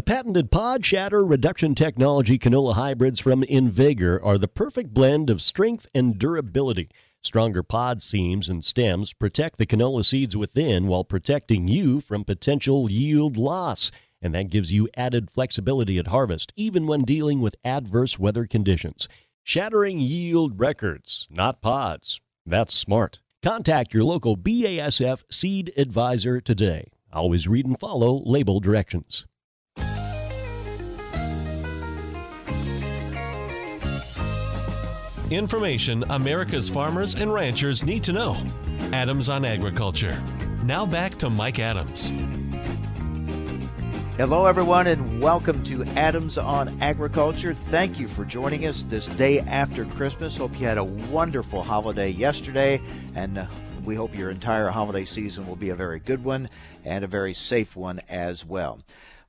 The patented pod shatter reduction technology canola hybrids from Invigor are the perfect blend of strength and durability. Stronger pod seams and stems protect the canola seeds within while protecting you from potential yield loss. And that gives you added flexibility at harvest, even when dealing with adverse weather conditions. Shattering yield records, not pods. That's smart. Contact your local BASF seed advisor today. Always read and follow label directions. Information America's farmers and ranchers need to know. Adams on Agriculture. Now back to Mike Adams. Hello, everyone, and welcome to Adams on Agriculture. Thank you for joining us this day after Christmas. Hope you had a wonderful holiday yesterday, and uh, we hope your entire holiday season will be a very good one and a very safe one as well.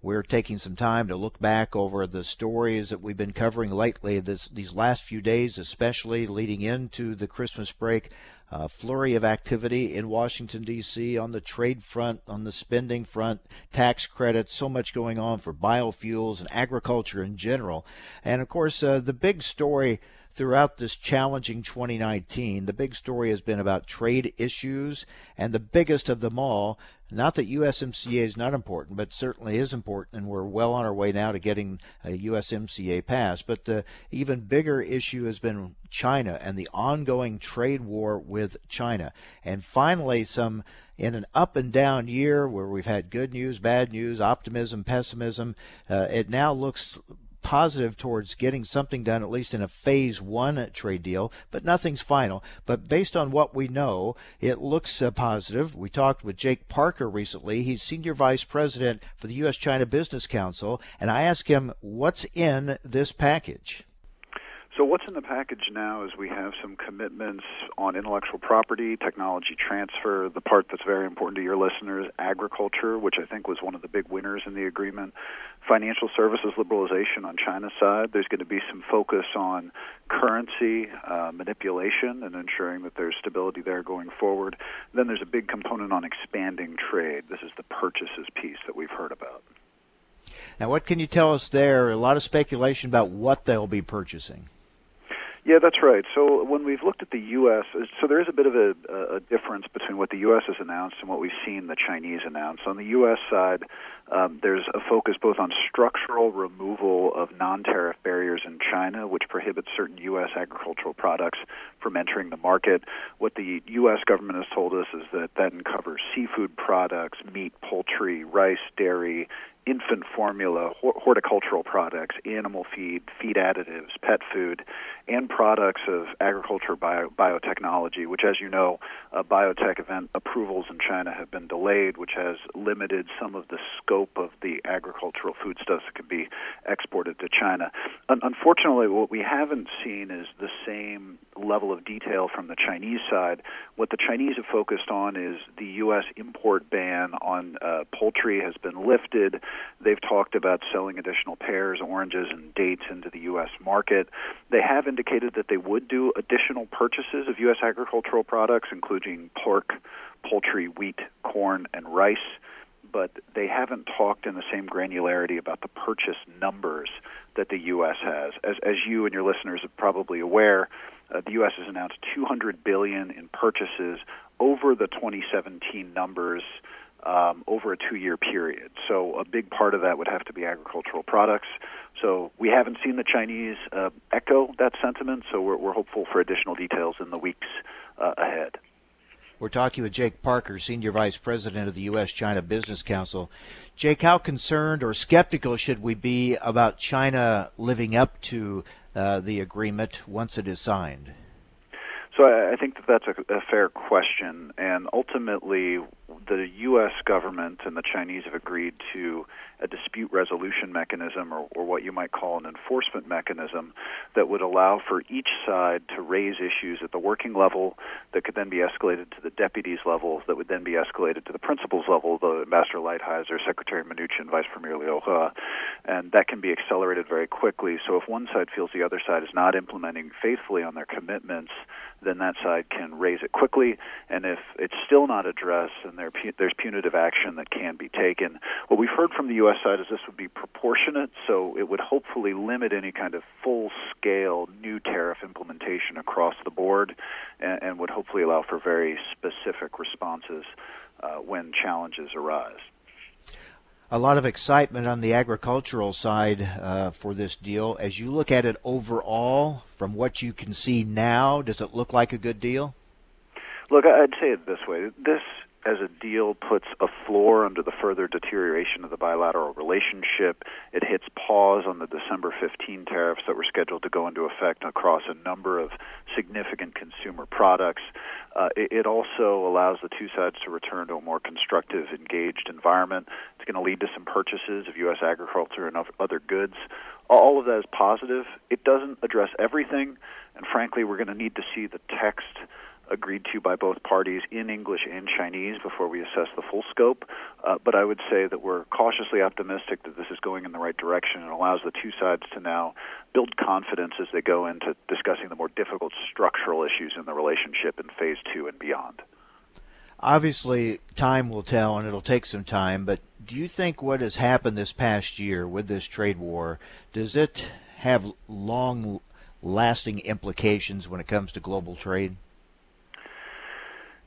We're taking some time to look back over the stories that we've been covering lately, this, these last few days, especially leading into the Christmas break. A flurry of activity in Washington, D.C. on the trade front, on the spending front, tax credits, so much going on for biofuels and agriculture in general. And of course, uh, the big story throughout this challenging 2019. The big story has been about trade issues, and the biggest of them all, not that USMCA is not important, but certainly is important, and we're well on our way now to getting a USMCA passed. But the even bigger issue has been China and the ongoing trade war with China. And finally, some in an up and down year where we've had good news, bad news, optimism, pessimism, uh, it now looks positive towards getting something done, at least in a phase one trade deal, but nothing's final. But based on what we know, it looks uh, positive. We talked with Jake Parker recently. He's senior vice president for the U.S. China Business Council, and I asked him what's in this package. So, what's in the package now is we have some commitments on intellectual property, technology transfer, the part that's very important to your listeners, agriculture, which I think was one of the big winners in the agreement, financial services liberalization on China's side. There's going to be some focus on currency uh, manipulation and ensuring that there's stability there going forward. Then there's a big component on expanding trade. This is the purchases piece that we've heard about. Now, what can you tell us there? A lot of speculation about what they'll be purchasing. Yeah, that's right. So when we've looked at the U.S., so there is a bit of a, a difference between what the U.S. has announced and what we've seen the Chinese announce. On the U.S. side, um, there's a focus both on structural removal of non-tariff barriers in China, which prohibits certain U.S. agricultural products from entering the market. What the U.S. government has told us is that that covers seafood products, meat, poultry, rice, dairy, infant formula, horticultural products, animal feed, feed additives, pet food, and products of agriculture bio- biotechnology, which, as you know, uh, biotech event approvals in China have been delayed, which has limited some of the scope of the agricultural foodstuffs that can be exported to China. Un- unfortunately, what we haven't seen is the same level of detail from the Chinese side. What the Chinese have focused on is the U.S. import ban on uh, poultry has been lifted. They've talked about selling additional pears, oranges, and dates into the U.S. market. They have indicated that they would do additional purchases of U.S. agricultural products, including pork, poultry, wheat, corn, and rice. But they haven't talked in the same granularity about the purchase numbers that the U.S. has. As, as you and your listeners are probably aware, uh, the U.S. has announced 200 billion in purchases over the 2017 numbers um, over a two-year period. So a big part of that would have to be agricultural products. So we haven't seen the Chinese uh, echo that sentiment. So we're, we're, hopeful for additional details in the weeks uh, ahead. We're talking with Jake Parker, Senior Vice President of the U.S. China Business Council. Jake, how concerned or skeptical should we be about China living up to uh, the agreement once it is signed? So I, think that that's a, a fair question, and ultimately, the U.S. government and the Chinese have agreed to a dispute resolution mechanism, or, or what you might call an enforcement mechanism, that would allow for each side to raise issues at the working level that could then be escalated to the deputies level, that would then be escalated to the principals level, the Ambassador Lighthizer, Secretary Mnuchin, Vice Premier Liu and that can be accelerated very quickly. So if one side feels the other side is not implementing faithfully on their commitments, then that side can raise it quickly. And if it's still not addressed, then there, there's punitive action that can be taken. What we've heard from the U.S. side is this would be proportionate, so it would hopefully limit any kind of full scale new tariff implementation across the board and, and would hopefully allow for very specific responses uh, when challenges arise a lot of excitement on the agricultural side uh, for this deal. As you look at it overall, from what you can see now, does it look like a good deal? Look, I'd say it this way: this as a deal puts a floor under the further deterioration of the bilateral relationship. It hits pause on the December 15 tariffs that were scheduled to go into effect across a number of significant consumer products. Uh, it, it also allows the two sides to return to a more constructive, engaged environment. It's going to lead to some purchases of U.S. agriculture and other goods. All of that is positive. It doesn't address everything, and frankly, we're going to need to see the text agreed to by both parties in English and Chinese before we assess the full scope. Uh, but I would say that we're cautiously optimistic that this is going in the right direction and allows the two sides to now build confidence as they go into discussing the more difficult structural issues in the relationship in phase two and beyond. Obviously, time will tell, and it'll take some time. But do you think what has happened this past year with this trade war does it have long lasting implications when it comes to global trade?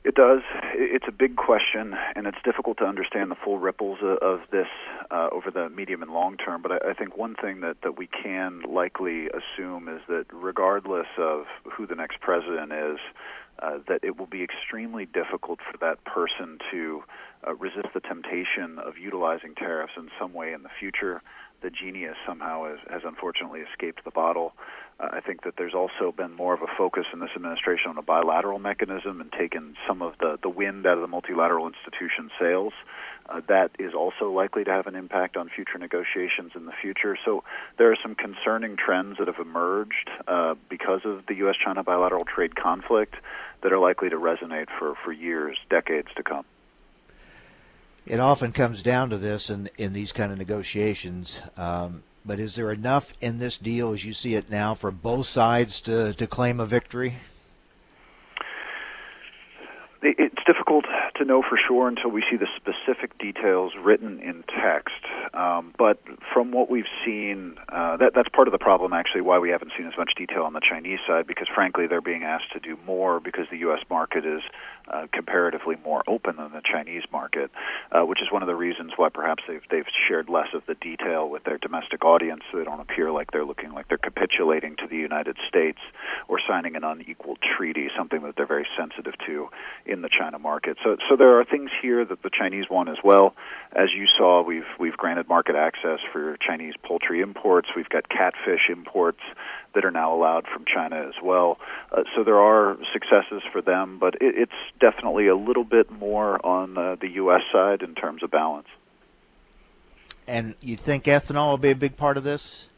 It does. It's a big question, and it's difficult to understand the full ripples of this uh, over the medium and long term. But I, think one thing that, that we can likely assume is that regardless of who the next president is, uh, that it will be extremely difficult for that person to uh, resist the temptation of utilizing tariffs in some way in the future. The genius somehow has, has unfortunately escaped the bottle. Uh, I think that there's also been more of a focus in this administration on a bilateral mechanism and taken some of the, the wind out of the multilateral institution sails. Uh, that is also likely to have an impact on future negotiations in the future. So there are some concerning trends that have emerged uh, because of the U.S. China bilateral trade conflict that are likely to resonate for, for years, decades to come. It often comes down to this in, in these kind of negotiations. Um, but is there enough in this deal, as you see it now, for both sides to, to claim a victory? It's difficult to know for sure until we see the specific details written in text. Um, but from what we've seen, uh, that, that's part of the problem, actually, why we haven't seen as much detail on the Chinese side, because frankly, they're being asked to do more because the U.S. market is uh, comparatively more open than the Chinese market, uh, which is one of the reasons why perhaps they've, they've shared less of the detail with their domestic audience so they don't appear like they're looking like they're capitulating to the United States or signing an unequal treaty, something that they're very sensitive to in the China market. So, so there are things here that the Chinese want as well. As you saw, we've we've granted market access for Chinese poultry imports. We've got catfish imports that are now allowed from China as well. Uh, so there are successes for them, but it, it's definitely a little bit more on uh, the U.S. side in terms of balance. And you think ethanol will be a big part of this?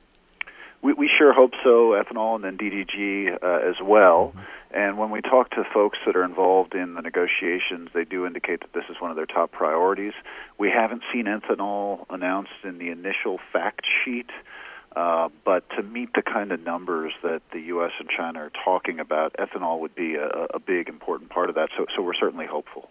We, we sure hope so, ethanol and then DDG uh, as well. Mm-hmm. And when we talk to folks that are involved in the negotiations, they do indicate that this is one of their top priorities. We haven't seen ethanol announced in the initial fact sheet. Uh, but to meet the kind of numbers that the U.S. and China are talking about, ethanol would be a, a big, important part of that. So, so we're certainly hopeful.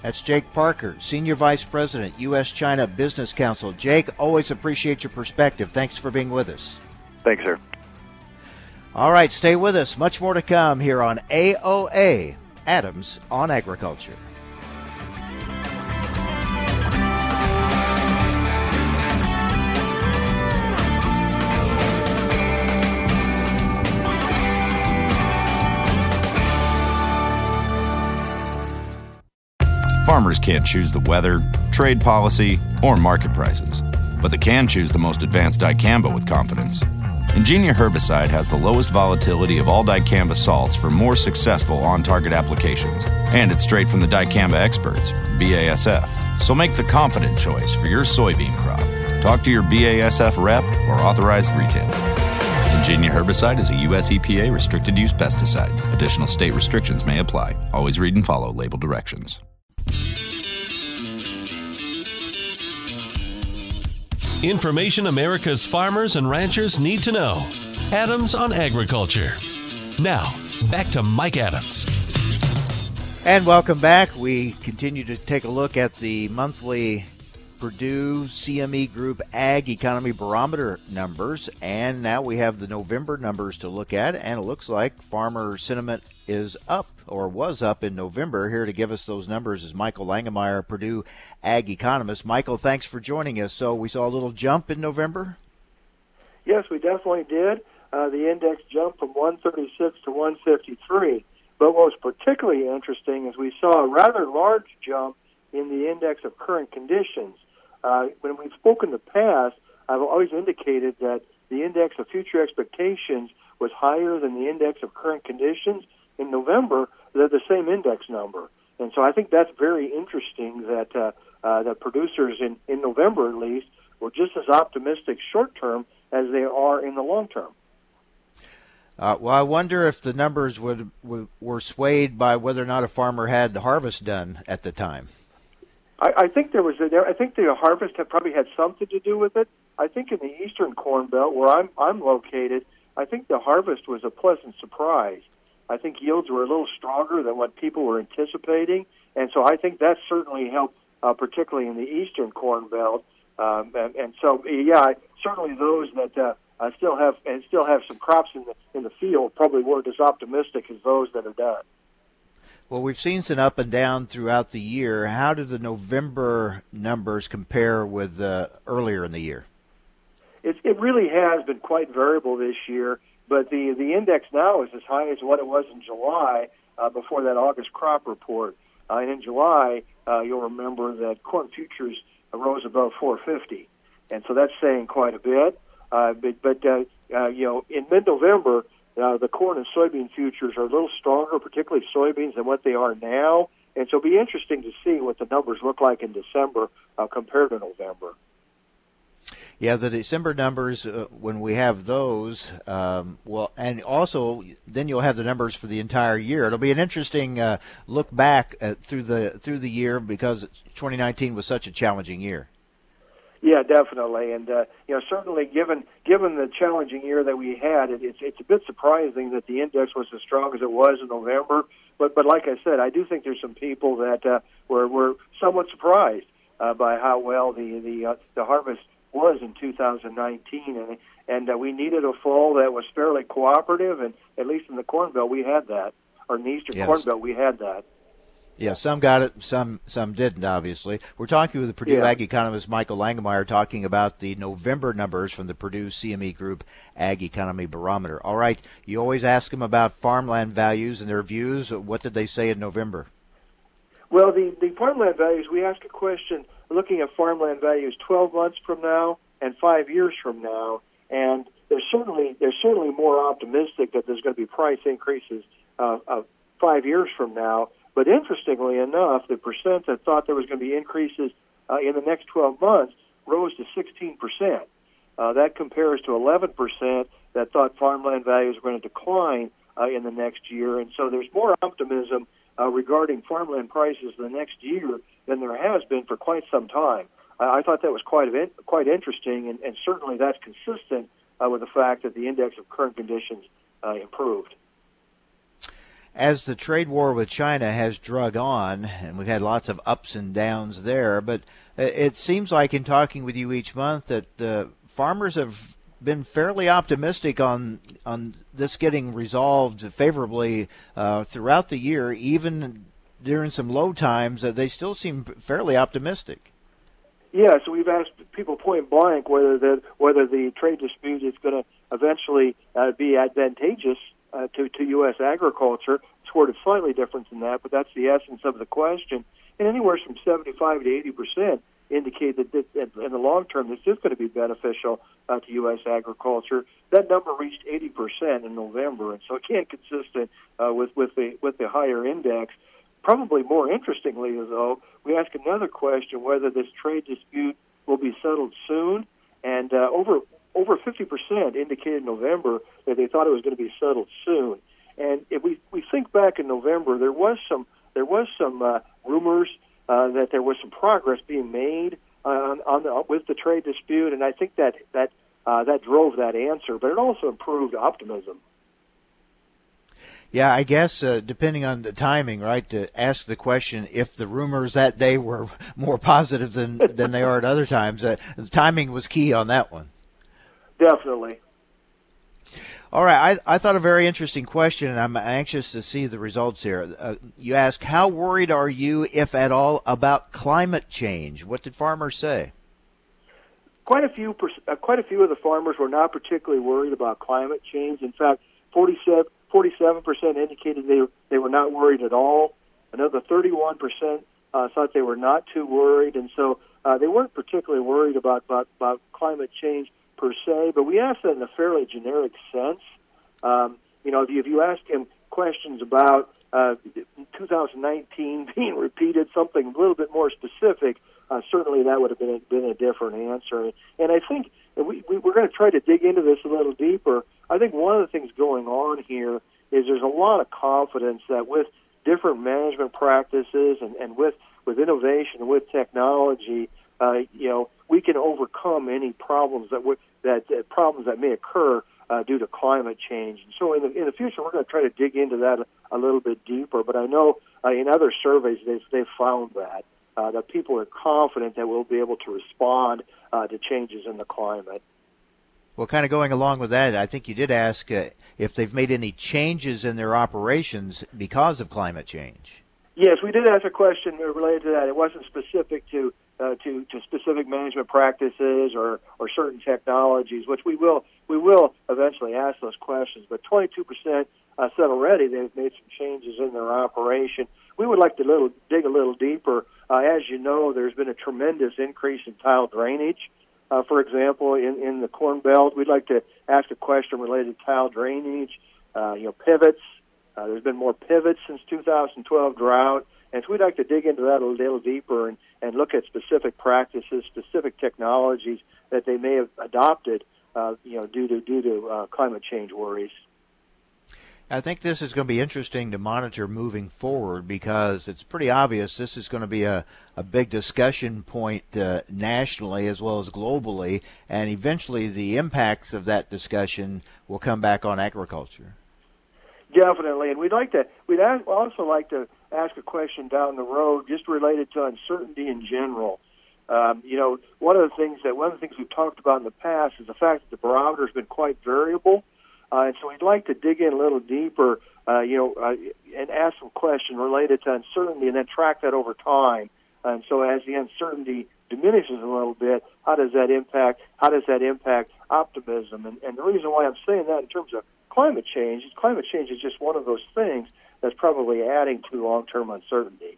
That's Jake Parker, Senior Vice President, U.S. China Business Council. Jake, always appreciate your perspective. Thanks for being with us. Thanks, sir. All right, stay with us. Much more to come here on AOA Adams on Agriculture. Farmers can't choose the weather, trade policy, or market prices, but they can choose the most advanced dicamba with confidence. Engenia herbicide has the lowest volatility of all dicamba salts for more successful on target applications, and it's straight from the dicamba experts, BASF. So make the confident choice for your soybean crop. Talk to your BASF rep or authorized retailer. Engenia herbicide is a U.S. EPA restricted use pesticide. Additional state restrictions may apply. Always read and follow label directions. Information America's farmers and ranchers need to know. Adams on Agriculture. Now, Back to Mike Adams. And welcome back. We continue to take a look at the monthly Purdue CME Group Ag Economy Barometer numbers. And now we have the November numbers to look at. And it looks like farmer sentiment is up or was up in November. Here to give us those numbers is Michael Langemeier, Purdue Ag Economist. Michael, thanks for joining us. So we saw a little jump in November? Yes, we definitely did. Uh, the index jumped from 136 to 153. But what was particularly interesting is we saw a rather large jump in the index of current conditions. Uh, when we've spoken in the past, I've always indicated that the index of future expectations was higher than the index of current conditions. In November, they're the same index number. And so I think that's very interesting that uh, uh, that producers in, in November at least were just as optimistic short term as they are in the long term. Uh, well, I wonder if the numbers would, would, were swayed by whether or not a farmer had the harvest done at the time. I, I think there was there. I think the harvest had probably had something to do with it. I think in the eastern corn belt where I'm I'm located, I think the harvest was a pleasant surprise. I think yields were a little stronger than what people were anticipating, and so I think that certainly helped, uh, particularly in the eastern corn belt. Um, and, and so, yeah, certainly those that uh, uh, still have and still have some crops in the in the field probably weren't as optimistic as those that are done. Well, we've seen some up and down throughout the year. How do the November numbers compare with uh, earlier in the year? It, it really has been quite variable this year, but the the index now is as high as what it was in July uh, before that August crop report. Uh, and in July, uh, you'll remember that corn futures rose above 450, and so that's saying quite a bit. Uh, but but uh, you know, in mid-November, uh, the corn and soybean futures are a little stronger, particularly soybeans, than what they are now. And so it'll be interesting to see what the numbers look like in December uh, compared to November. Yeah, the December numbers uh, when we have those, um, well, and also then you'll have the numbers for the entire year. It'll be an interesting uh, look back uh, through the through the year because 2019 was such a challenging year. Yeah, definitely, and uh, you know certainly given given the challenging year that we had, it, it's it's a bit surprising that the index was as strong as it was in November. But but like I said, I do think there's some people that uh, were were somewhat surprised uh, by how well the the uh, the harvest was in 2019, and and uh, we needed a fall that was fairly cooperative, and at least in the Corn Belt we had that, or in the Eastern yes. Corn Belt we had that. Yeah, some got it, some some didn't. Obviously, we're talking with the Purdue yeah. Ag economist Michael Langemeier, talking about the November numbers from the Purdue CME Group Ag Economy Barometer. All right, you always ask them about farmland values and their views. What did they say in November? Well, the the farmland values. We asked a question looking at farmland values 12 months from now and five years from now, and they're certainly they're certainly more optimistic that there's going to be price increases uh, uh, five years from now but interestingly enough, the percent that thought there was going to be increases uh, in the next 12 months rose to 16%. Uh, that compares to 11% that thought farmland values were going to decline uh, in the next year. And so there's more optimism uh, regarding farmland prices the next year than there has been for quite some time. I thought that was quite quite interesting, and, and certainly that's consistent uh, with the fact that the index of current conditions uh, improved as the trade war with China has drug on, and we've had lots of ups and downs there, but it seems like in talking with you each month that uh, farmers have been fairly optimistic on on this getting resolved favorably uh, throughout the year, even during some low times. That they still seem fairly optimistic. Yeah, so we've asked people point blank whether the whether the trade dispute is going to eventually uh, be advantageous uh, to, to U.S. agriculture. It's worded slightly different than that, but that's the essence of the question. And anywhere from 75 to 80 percent indicate that, that in the long term this is going to be beneficial uh, to U.S. agriculture. That number reached 80 percent in November, and so again consistent uh, with with the with the higher index. Probably more interestingly, though, we ask another question whether this trade dispute will be settled soon. And uh, over over 50% indicated in November that they thought it was going to be settled soon. And if we, we think back in November, there was some there was some uh, rumors uh, that there was some progress being made on, on the, with the trade dispute, and I think that that uh, that drove that answer. But it also improved optimism. Yeah, I guess uh, depending on the timing, right? To ask the question if the rumors that day were more positive than than they are at other times. Uh, the timing was key on that one. Definitely. All right, I, I thought a very interesting question, and I'm anxious to see the results here. Uh, you ask, how worried are you, if at all, about climate change? What did farmers say? Quite a few, uh, quite a few of the farmers were not particularly worried about climate change. In fact, 47 percent indicated they they were not worried at all. Another 31 percent uh, thought they were not too worried, and so uh, they weren't particularly worried about, about about climate change per se, but we asked that in a fairly generic sense. Um, you know, if you, if you ask him questions about uh, 2019 being repeated, something a little bit more specific, uh, certainly that would have been a, been a different answer. And I think we, we, we're going to try to dig into this a little deeper. I think one of the things going on here is there's a lot of confidence that with different management practices and, and with with innovation and with technology, uh, you know, we can overcome any problems that would that uh, problems that may occur uh, due to climate change. And so in the in the future, we're going to try to dig into that a, a little bit deeper. But I know uh, in other surveys they've they've found that uh, that people are confident that we'll be able to respond uh, to changes in the climate. Well, kind of going along with that, I think you did ask uh, if they've made any changes in their operations because of climate change. Yes, we did ask a question related to that. It wasn't specific to uh, to to specific management practices or or certain technologies, which we will we will eventually ask those questions. But 22 percent uh, said already they've made some changes in their operation. We would like to little dig a little deeper. Uh, as you know, there's been a tremendous increase in tile drainage. Uh, for example, in, in the Corn Belt, we'd like to ask a question related to tile drainage, uh, you know, pivots. Uh, there's been more pivots since 2012 drought. And so we'd like to dig into that a little deeper and, and look at specific practices, specific technologies that they may have adopted, uh, you know, due to due to uh, climate change worries. I think this is going to be interesting to monitor moving forward because it's pretty obvious this is going to be a, a big discussion point uh, nationally as well as globally, and eventually the impacts of that discussion will come back on agriculture. Definitely, and we'd like to. We'd also like to ask a question down the road, just related to uncertainty in general. Um, you know, one of the things that one of the things we've talked about in the past is the fact that the barometer has been quite variable, uh, and so we'd like to dig in a little deeper, uh, you know, uh, and ask some questions related to uncertainty, and then track that over time. And so, as the uncertainty diminishes a little bit, how does that impact? How does that impact optimism? And, and the reason why I'm saying that in terms of climate change is climate change is just one of those things that's probably adding to long-term uncertainty.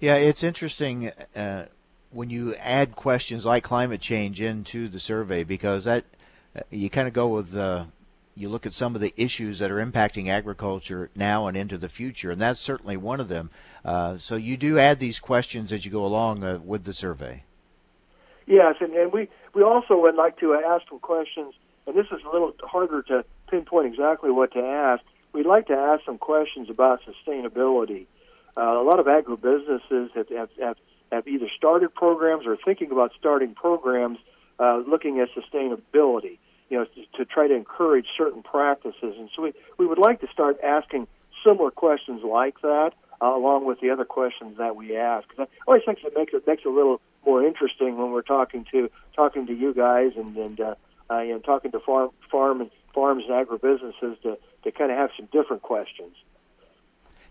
Yeah, it's interesting uh, when you add questions like climate change into the survey because that uh, you kind of go with uh, you look at some of the issues that are impacting agriculture now and into the future, and that's certainly one of them. Uh, so you do add these questions as you go along uh, with the survey. Yes, and, and we we also would like to ask some questions, and this is a little harder to pinpoint exactly what to ask we'd like to ask some questions about sustainability. Uh, a lot of agribusinesses have, have, have, have either started programs or thinking about starting programs uh, looking at sustainability, you know, to, to try to encourage certain practices. And so we, we would like to start asking similar questions like that, uh, along with the other questions that we ask. I always think it makes it makes it a little more interesting when we're talking to talking to you guys and and uh, uh, know talking to farm farm and farms and agribusinesses to to kind of have some different questions.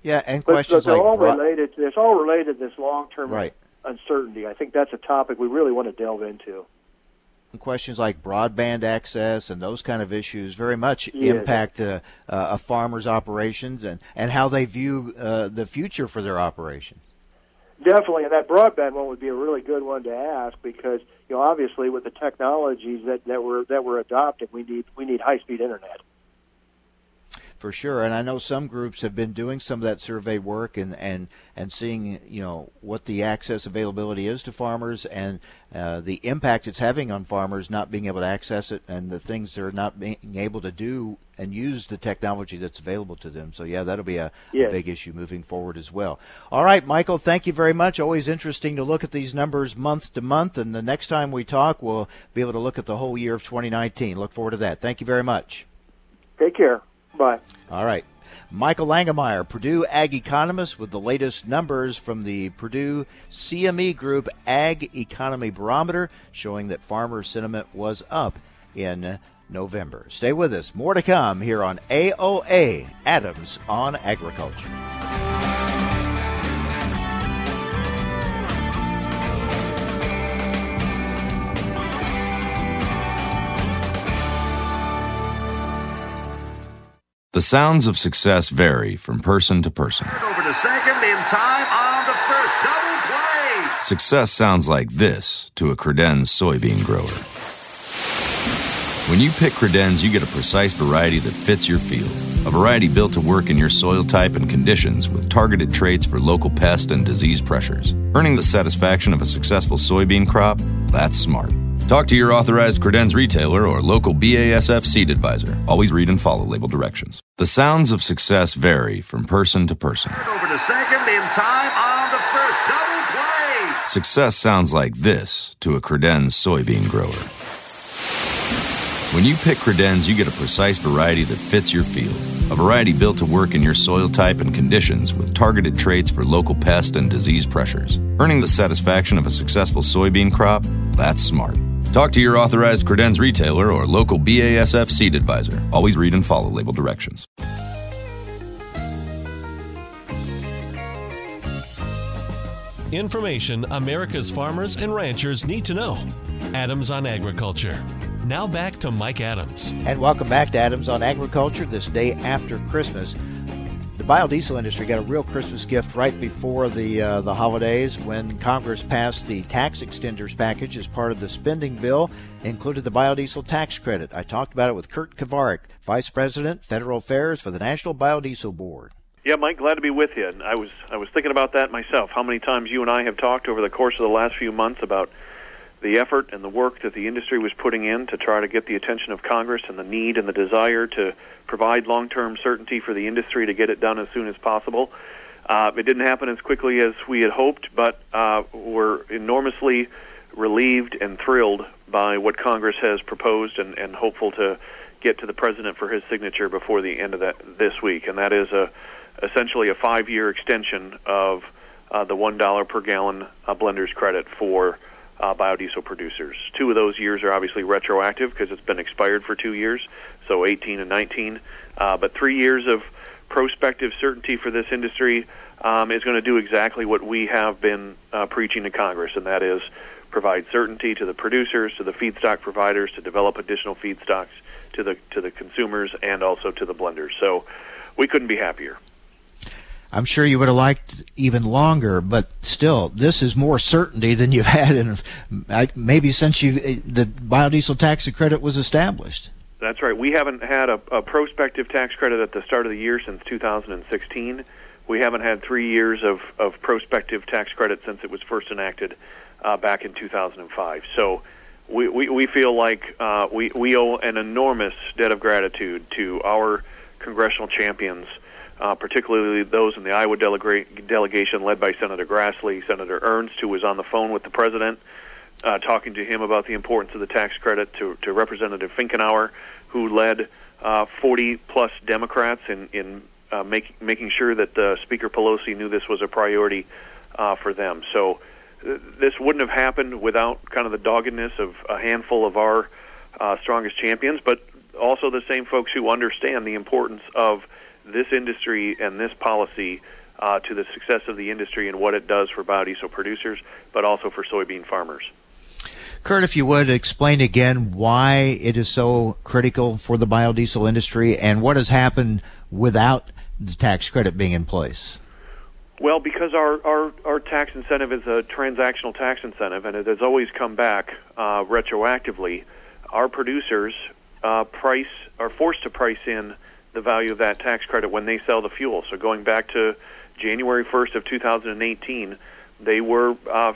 Yeah, and but, questions but they're like all related. To, it's all related to this long-term right. uncertainty. I think that's a topic we really want to delve into. And questions like broadband access and those kind of issues very much yes. impact uh, uh, a farmer's operations and, and how they view uh, the future for their operation. Definitely, and that broadband one would be a really good one to ask because you know obviously with the technologies that, that we're that we're adopting, we need we need high speed internet for sure. And I know some groups have been doing some of that survey work and and and seeing you know what the access availability is to farmers and uh, the impact it's having on farmers not being able to access it and the things they're not being able to do and use the technology that's available to them. So yeah, that'll be a, yes. a big issue moving forward as well. All right, Michael, thank you very much. Always interesting to look at these numbers month to month, and the next time we talk, we'll be able to look at the whole year of 2019. Look forward to that. Thank you very much. Take care. Bye. All right. Michael Langemeier, Purdue Ag economist, with the latest numbers from the Purdue CME Group Ag Economy Barometer, showing that farmer sentiment was up in November. Stay with us. More to come here on AOA Adams on Agriculture. The sounds of success vary from person to person. Over to second in time on the first double play. Success sounds like this to a Credenz soybean grower. When you pick Credenz, you get a precise variety that fits your field. A variety built to work in your soil type and conditions with targeted traits for local pest and disease pressures. Earning the satisfaction of a successful soybean crop? That's smart. Talk to your authorized Credenz retailer or local BASF seed advisor. Always read and follow label directions. The sounds of success vary from person to person. Over to second in time on the first double play. Success sounds like this to a Credenz soybean grower. When you pick Credenz, you get a precise variety that fits your field. A variety built to work in your soil type and conditions with targeted traits for local pest and disease pressures. Earning the satisfaction of a successful soybean crop? That's smart. Talk to your authorized Credenz retailer or local BASF seed advisor. Always read and follow label directions. Information America's farmers and ranchers need to know. Adams on Agriculture. Now back to Mike Adams. And welcome back to Adams on Agriculture this day after Christmas. The biodiesel industry got a real Christmas gift right before the uh, the holidays when Congress passed the tax extenders package as part of the spending bill, included the biodiesel tax credit. I talked about it with Kurt Kovarik, Vice President, Federal Affairs for the National Biodiesel Board. Yeah, Mike, glad to be with you. And I was I was thinking about that myself. How many times you and I have talked over the course of the last few months about the effort and the work that the industry was putting in to try to get the attention of Congress and the need and the desire to provide long-term certainty for the industry to get it done as soon as possible. Uh, it didn't happen as quickly as we had hoped, but uh, we're enormously relieved and thrilled by what Congress has proposed and, and hopeful to get to the president for his signature before the end of that this week. And that is a essentially a five-year extension of uh, the one dollar per gallon uh, blender's credit for uh, biodiesel producers. Two of those years are obviously retroactive because it's been expired for two years, so 18 and 19. Uh, but three years of prospective certainty for this industry um, is going to do exactly what we have been uh, preaching to Congress, and that is provide certainty to the producers, to the feedstock providers, to develop additional feedstocks to the to the consumers, and also to the blenders. So we couldn't be happier. I'm sure you would have liked even longer, but still, this is more certainty than you've had in maybe since you the biodiesel tax credit was established. That's right. We haven't had a, a prospective tax credit at the start of the year since 2016. We haven't had three years of, of prospective tax credit since it was first enacted uh, back in 2005. So we, we, we feel like uh, we, we owe an enormous debt of gratitude to our congressional champions uh, particularly those in the Iowa delega- delegation led by Senator Grassley, Senator Ernst, who was on the phone with the president, uh, talking to him about the importance of the tax credit, to, to Representative Finkenauer, who led uh, 40 plus Democrats in, in uh, make, making sure that uh, Speaker Pelosi knew this was a priority for them. So this wouldn't have happened without kind of the doggedness of a handful of our uh, strongest champions, but also the same folks who understand the importance of this industry and this policy uh, to the success of the industry and what it does for biodiesel producers, but also for soybean farmers. Kurt, if you would explain again why it is so critical for the biodiesel industry and what has happened without the tax credit being in place. Well, because our, our, our tax incentive is a transactional tax incentive and it has always come back uh, retroactively, our producers uh, price are forced to price in the value of that tax credit when they sell the fuel. So going back to January 1st of 2018, they were uh,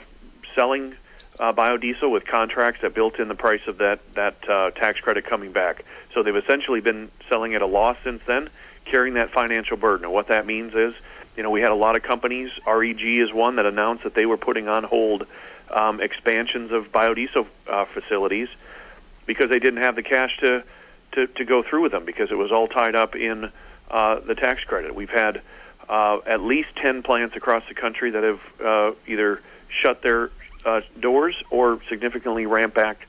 selling uh, biodiesel with contracts that built in the price of that that uh, tax credit coming back. So they've essentially been selling at a loss since then, carrying that financial burden. And what that means is, you know, we had a lot of companies. REG is one that announced that they were putting on hold um, expansions of biodiesel uh, facilities because they didn't have the cash to to, to go through with them because it was all tied up in uh, the tax credit. We've had uh, at least 10 plants across the country that have uh, either shut their uh, doors or significantly ramped back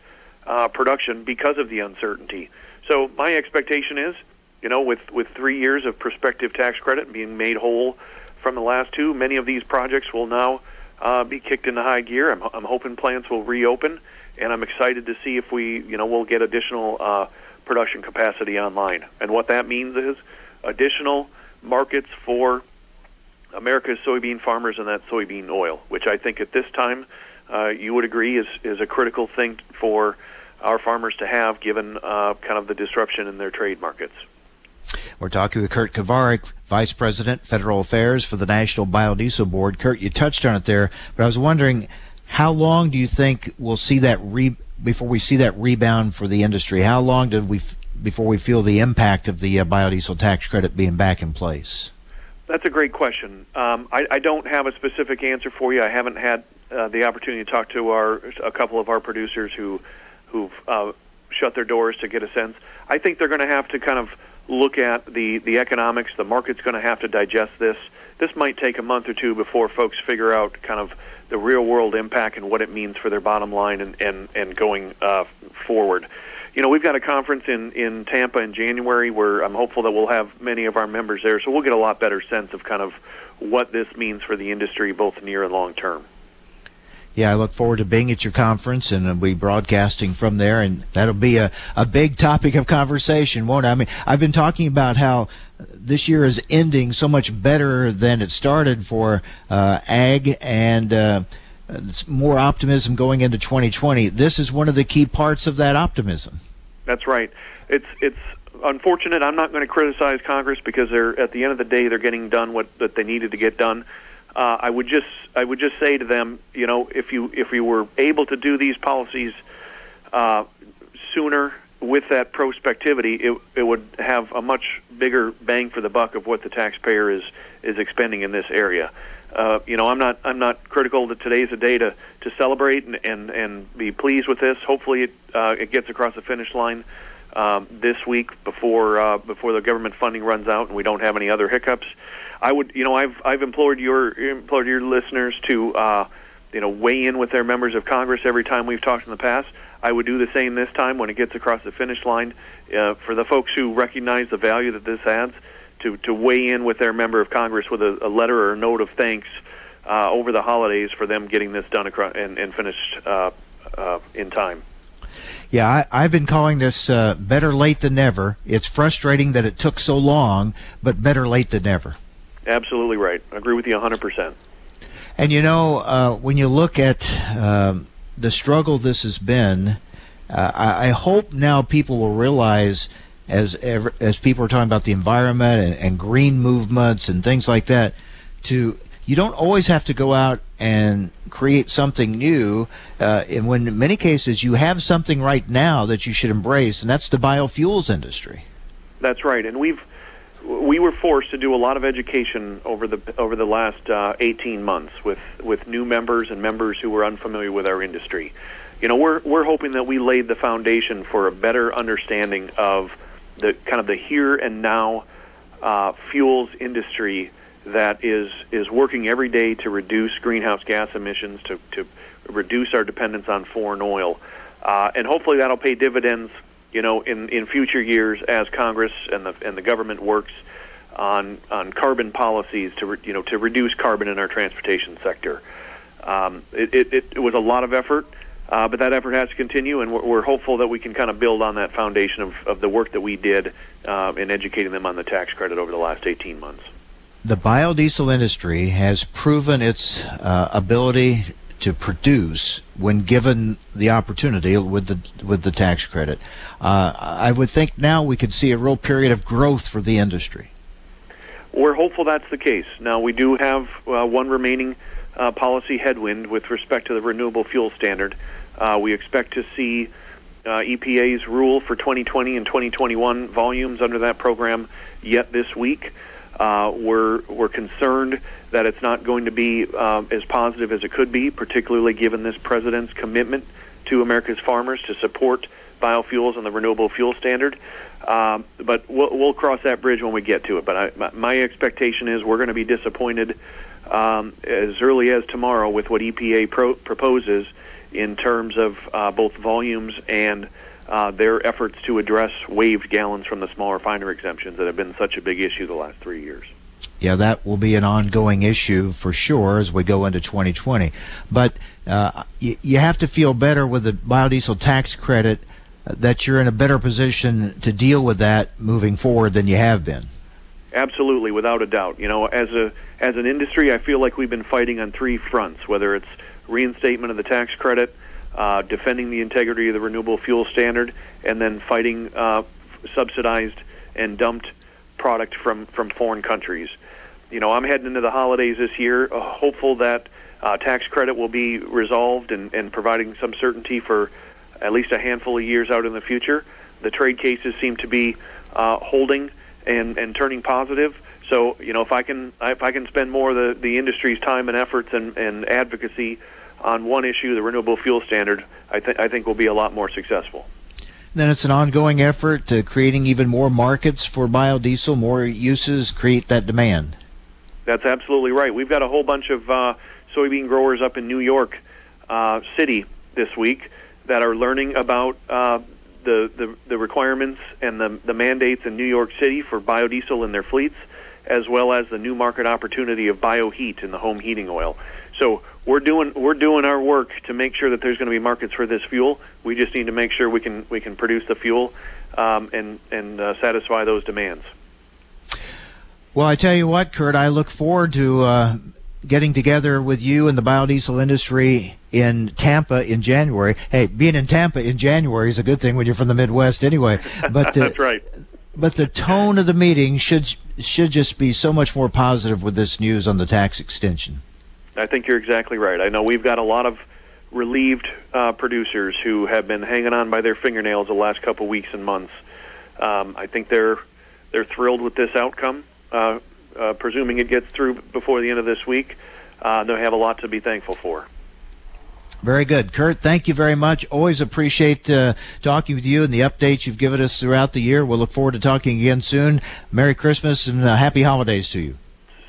uh, production because of the uncertainty. So my expectation is, you know, with, with three years of prospective tax credit being made whole from the last two, many of these projects will now uh, be kicked into high gear. I'm, I'm hoping plants will reopen, and I'm excited to see if we, you know, we'll get additional uh, production capacity online. And what that means is additional markets for America's soybean farmers and that soybean oil, which I think at this time uh, you would agree is is a critical thing for our farmers to have, given uh, kind of the disruption in their trade markets. We're talking with Kurt Kovarik, Vice President, Federal Affairs for the National Biodiesel Board. Kurt, you touched on it there, but I was wondering, how long do you think we'll see that re- before we see that rebound for the industry? How long do we before we feel the impact of the uh, biodiesel tax credit being back in place? That's a great question. Um, I, I, don't have a specific answer for you. I haven't had uh, the opportunity to talk to our a couple of our producers who who've uh, shut their doors to get a sense. I think they're going to have to kind of look at the the economics. The market's going to have to digest this. This might take a month or two before folks figure out kind of the real world impact and what it means for their bottom line and and and going uh, forward you know, we've got a conference in in Tampa in January where I'm hopeful that we'll have many of our members there, so we'll get a lot better sense of kind of what this means for the industry, both near and long term. Yeah, I look forward to being at your conference and we'll be broadcasting from there, and that'll be a, a big topic of conversation, won't it? I mean, I've been talking about how this year is ending so much better than it started for uh, ag and. Uh, more optimism going into 2020. This is one of the key parts of that optimism. That's right. It's it's unfortunate. I'm not going to criticize Congress because they're at the end of the day they're getting done what that they needed to get done. Uh, I would just I would just say to them, you know, if you if you were able to do these policies uh, sooner with that prospectivity, it it would have a much bigger bang for the buck of what the taxpayer is is expending in this area uh, you know, I'm not I'm not critical that today's a day to, to celebrate and, and, and be pleased with this. Hopefully, it uh, it gets across the finish line um, this week before uh, before the government funding runs out and we don't have any other hiccups. I would, you know, I've I've implored your implored your listeners to uh, you know weigh in with their members of Congress every time we've talked in the past. I would do the same this time when it gets across the finish line. Uh, for the folks who recognize the value that this adds, to, to weigh in with their member of Congress with a, a letter or a note of thanks uh, over the holidays for them getting this done across, and, and finished uh, uh, in time. Yeah, I, have been calling this uh, better late than never. It's frustrating that it took so long, but better late than never. Absolutely right. I agree with you 100%. And you know, uh, when you look at um, the struggle this has been, uh, I, I hope now people will realize – as as people are talking about the environment and, and green movements and things like that, to you don't always have to go out and create something new. Uh, and when in many cases you have something right now that you should embrace, and that's the biofuels industry. That's right, and we've we were forced to do a lot of education over the over the last uh, 18 months with with new members and members who were unfamiliar with our industry. You know, we're we're hoping that we laid the foundation for a better understanding of the kind of the here and now uh, fuels industry that is is working every day to reduce greenhouse gas emissions, to to reduce our dependence on foreign oil, uh, and hopefully that'll pay dividends. You know, in, in future years, as Congress and the and the government works on on carbon policies to re, you know to reduce carbon in our transportation sector. Um, it, it, it was a lot of effort. Uh, but that effort has to continue, and we're, we're, hopeful that we can kind of build on that foundation of, of the work that we did uh, in educating them on the tax credit over the last 18 months. The biodiesel industry has proven its uh, ability to produce when given the opportunity with the with the tax credit. Uh, I would think now we could see a real period of growth for the industry. We're hopeful that's the case. Now we do have uh, one remaining uh, policy headwind with respect to the renewable fuel standard. Uh, we expect to see uh, EPA's rule for 2020 and 2021 volumes under that program yet this week. Uh, we're we're concerned that it's not going to be uh, as positive as it could be, particularly given this president's commitment to America's farmers to support biofuels and the renewable fuel standard. Um, but we'll, we'll cross that bridge when we get to it. But I, my, my expectation is we're going to be disappointed um, as early as tomorrow with what EPA pro- proposes in terms of uh, both volumes and uh, their efforts to address waived gallons from the small refiner exemptions that have been such a big issue the last three years. Yeah, that will be an ongoing issue for sure as we go into 2020. But uh, you, you have to feel better with the biodiesel tax credit that you're in a better position to deal with that moving forward than you have been. Absolutely, without a doubt. You know, as a as an industry, I feel like we've been fighting on three fronts. Whether it's reinstatement of the tax credit, uh, defending the integrity of the renewable fuel standard, and then fighting uh, subsidized and dumped product from from foreign countries. You know, I'm heading into the holidays this year, uh, hopeful that uh, tax credit will be resolved and, and providing some certainty for at least a handful of years out in the future. The trade cases seem to be uh, holding and, and turning positive. So you know, if I can if I can spend more of the, the industry's time and efforts and, and advocacy on one issue, the renewable fuel standard, I think I think we'll be a lot more successful. Then it's an ongoing effort to creating even more markets for biodiesel, more uses, create that demand. That's absolutely right. We've got a whole bunch of uh, soybean growers up in New York uh, City this week that are learning about uh, the, the, the requirements and the, the mandates in New York City for biodiesel in their fleets, as well as the new market opportunity of bioheat in the home heating oil. So we're doing we're doing our work to make sure that there's going to be markets for this fuel. We just need to make sure we can we can produce the fuel um, and and uh, satisfy those demands. Well, I tell you what, Kurt, I look forward to uh, getting together with you and the biodiesel industry in Tampa in January. Hey, being in Tampa in January is a good thing when you're from the Midwest, anyway. But uh, that's right. But the tone of the meeting should should just be so much more positive with this news on the tax extension. I think you're exactly right. I know we've got a lot of relieved uh, producers who have been hanging on by their fingernails the last couple weeks and months. Um, I think they're they're thrilled with this outcome. Uh, uh, presuming it gets through before the end of this week, uh, they have a lot to be thankful for. Very good. Kurt, thank you very much. Always appreciate uh, talking with you and the updates you've given us throughout the year. We'll look forward to talking again soon. Merry Christmas and uh, happy holidays to you.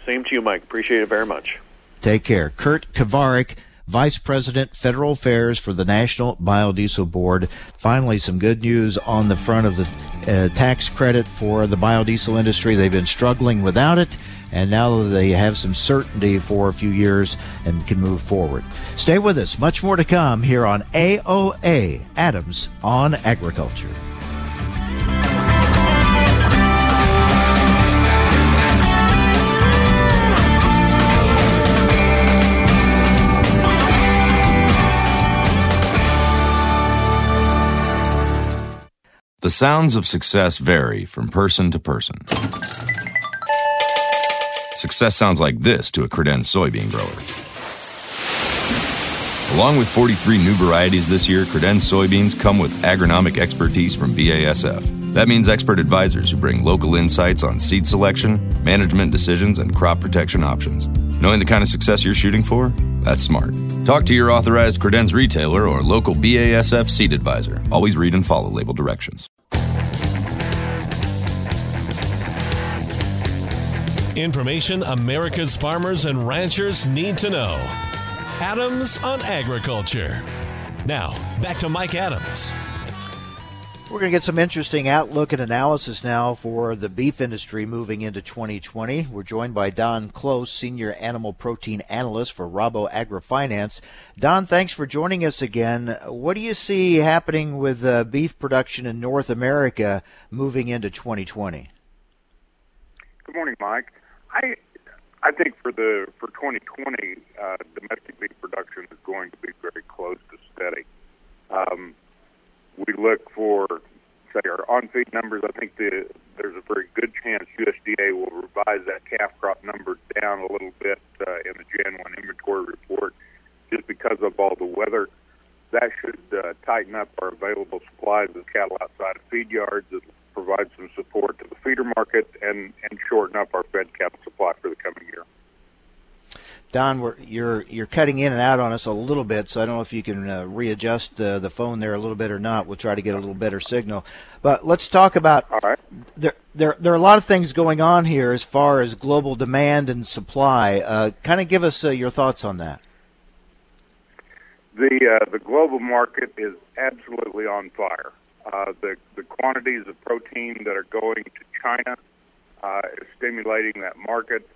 Same to you, Mike. Appreciate it very much. Take care. Kurt Kovarik, Vice President, Federal Affairs for the National Biodiesel Board. Finally, some good news on the front of the uh, tax credit for the biodiesel industry. They've been struggling without it, and now they have some certainty for a few years and can move forward. Stay with us. Much more to come here on AOA Adams on Agriculture. The sounds of success vary from person to person. Success sounds like this to a Credenz soybean grower. Along with 43 new varieties this year, Credenz soybeans come with agronomic expertise from BASF. That means expert advisors who bring local insights on seed selection, management decisions, and crop protection options. Knowing the kind of success you're shooting for? That's smart. Talk to your authorized Credenz retailer or local BASF seed advisor. Always read and follow label directions. Information America's farmers and ranchers need to know. Adams on Agriculture. Now, back to Mike Adams. We're going to get some interesting outlook and analysis now for the beef industry moving into 2020. We're joined by Don Close, Senior Animal Protein Analyst for Rabo AgriFinance. Don, thanks for joining us again. What do you see happening with uh, beef production in North America moving into 2020? Good morning, Mike. I I think for the for 2020, uh, domestic beef production is going to be very close to steady. Um, we look for, say, our on-feed numbers. I think the, there's a very good chance USDA will revise that calf crop number down a little bit uh, in the Jan 1 inventory report just because of all the weather. That should uh, tighten up our available supplies of cattle outside of feed yards. It'll provide some support to the feeder market and, and shorten up our fed cattle supply for the coming year. Don, we're, you're you're cutting in and out on us a little bit, so I don't know if you can uh, readjust uh, the phone there a little bit or not. We'll try to get a little better signal. But let's talk about. Right. There, there, there are a lot of things going on here as far as global demand and supply. Uh, kind of give us uh, your thoughts on that. The uh, the global market is absolutely on fire. Uh, the the quantities of protein that are going to China is stimulating that market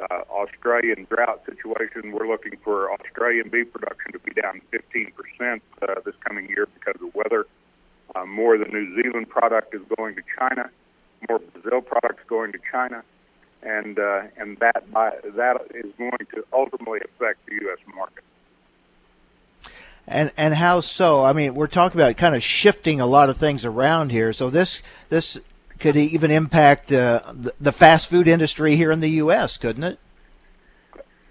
uh, Australian drought situation, we're looking for Australian beef production to be down 15% uh, this coming year because of weather. Uh, more of the New Zealand product is going to China, more Brazil products going to China, and uh, and that by, that is going to ultimately affect the U.S. market. And and how so? I mean, we're talking about kind of shifting a lot of things around here. So this this could even impact uh, the fast food industry here in the U.S., couldn't it?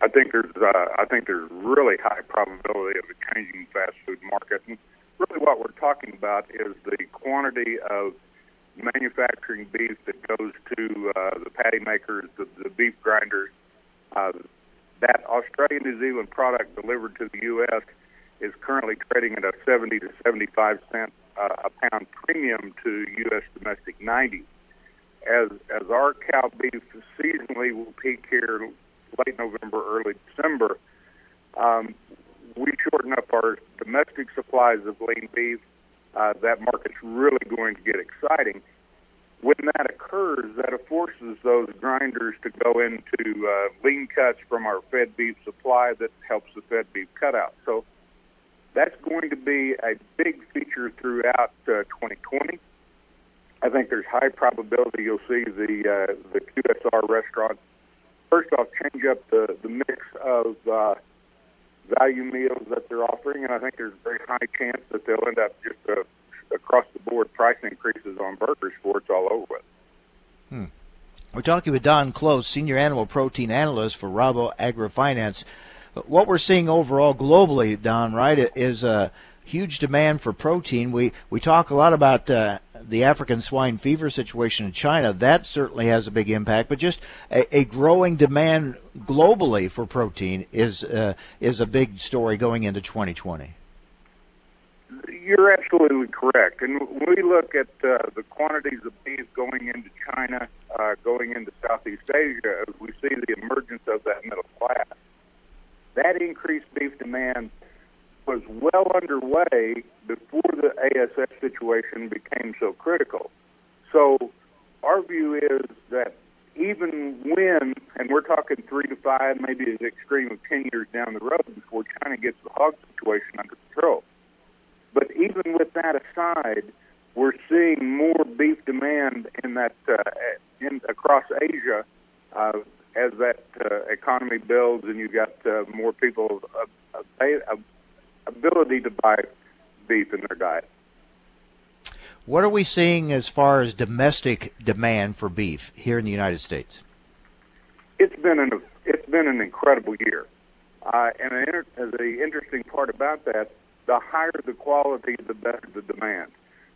I think there's uh, I think there's really high probability of a changing fast food market. And really, what we're talking about is the quantity of manufacturing beef that goes to uh, the patty makers, the, the beef grinders. Uh, that Australian New Zealand product delivered to the U.S. is currently trading at a 70 to 75 cent a pound premium to U.S. domestic 90. As as our cow beef seasonally will peak here late November, early December, um, we shorten up our domestic supplies of lean beef. Uh, that market's really going to get exciting. When that occurs, that forces those grinders to go into uh, lean cuts from our fed beef supply that helps the fed beef cutout. So that's going to be a big feature throughout uh, 2020. I think there's high probability you'll see the uh, the QSR restaurants first off change up the the mix of uh, value meals that they're offering, and I think there's a very high chance that they'll end up just uh, across the board price increases on burgers before it's all over with. Hmm. We're talking with Don Close, Senior Animal Protein Analyst for Rabo AgriFinance what we're seeing overall globally, Don, right, is a huge demand for protein. We we talk a lot about uh, the African swine fever situation in China. That certainly has a big impact, but just a, a growing demand globally for protein is uh, is a big story going into 2020. You're absolutely correct. And when we look at uh, the quantities of beef going into China, uh, going into Southeast Asia, we see the emergence of that middle class that increased beef demand was well underway before the ASF situation became so critical. So our view is that even when, and we're talking three to five, maybe as extreme of 10 years down the road before China gets the hog situation under control. But even with that aside, we're seeing more beef demand in that uh, in across Asia uh, as that uh, economy builds and you've got uh, more people uh, uh, ability to buy beef in their diet. What are we seeing as far as domestic demand for beef here in the United States? It's been an it's been an incredible year, uh, and the, the interesting part about that, the higher the quality, the better the demand.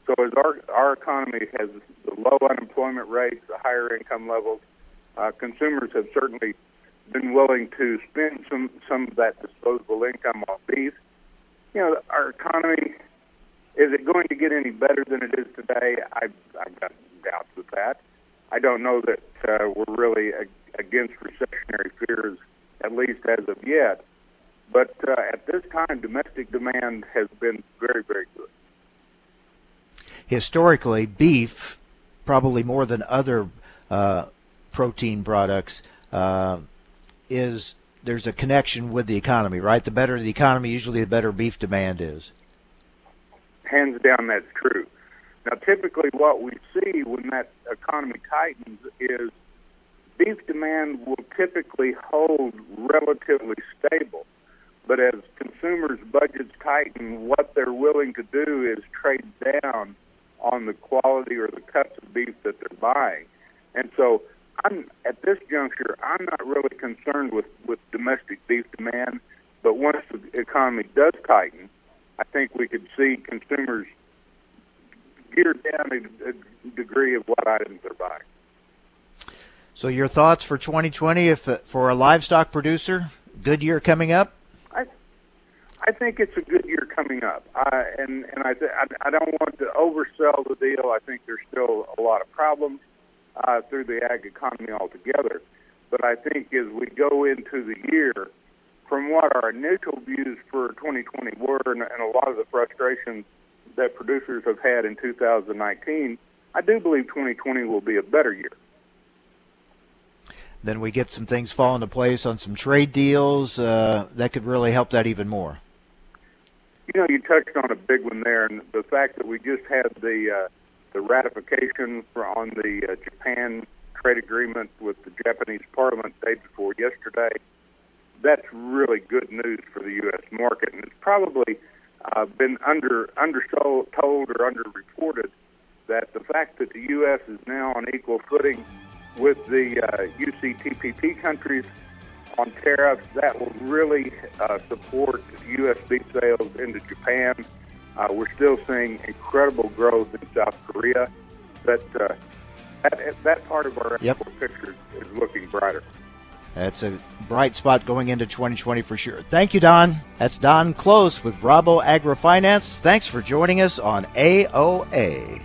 So as our our economy has the low unemployment rates, the higher income levels, uh, consumers have certainly been willing to spend some some of that disposable income on beef. You know, our economy is it going to get any better than it is today? I, I've got doubts with that. I don't know that uh, we're really against recessionary fears, at least as of yet. But uh, at this time, domestic demand has been very, very good. Historically, beef, probably more than other uh, protein products uh, is there's a connection with the economy, right? The better the economy, usually the better beef demand is. Hands down, that's true. Now, typically, what we see when that economy tightens is beef demand will typically hold relatively stable. But as consumers' budgets tighten, what they're willing to do is trade down on the quality or the cuts of beef that they're buying. And so I'm at this juncture. I'm not really concerned with with domestic beef demand, but once the economy does tighten, I think we could see consumers gear down a, a degree of what items they're buying. So, your thoughts for 2020? If uh, for a livestock producer, good year coming up? I I think it's a good year coming up, I, and and I, th- I I don't want to oversell the deal. I think there's still a lot of problems uh, through the ag economy altogether. But I think as we go into the year, from what our initial views for 2020 were, and, and a lot of the frustrations that producers have had in 2019, I do believe 2020 will be a better year. Then we get some things fall into place on some trade deals uh, that could really help that even more. You know, you touched on a big one there, and the fact that we just had the uh, the ratification on the uh, Japan trade agreement with the Japanese Parliament day before yesterday. That's really good news for the U.S. market, and it's probably uh, been under undersold, told, or underreported that the fact that the U.S. is now on equal footing with the uh, UCTPP countries on tariffs, that will really uh, support U.S. beef sales into Japan. Uh, we're still seeing incredible growth in South Korea. That uh, that, that part of our yep. picture is looking brighter. That's a bright spot going into 2020 for sure. Thank you, Don. That's Don Close with Rabo AgriFinance. Thanks for joining us on AOA.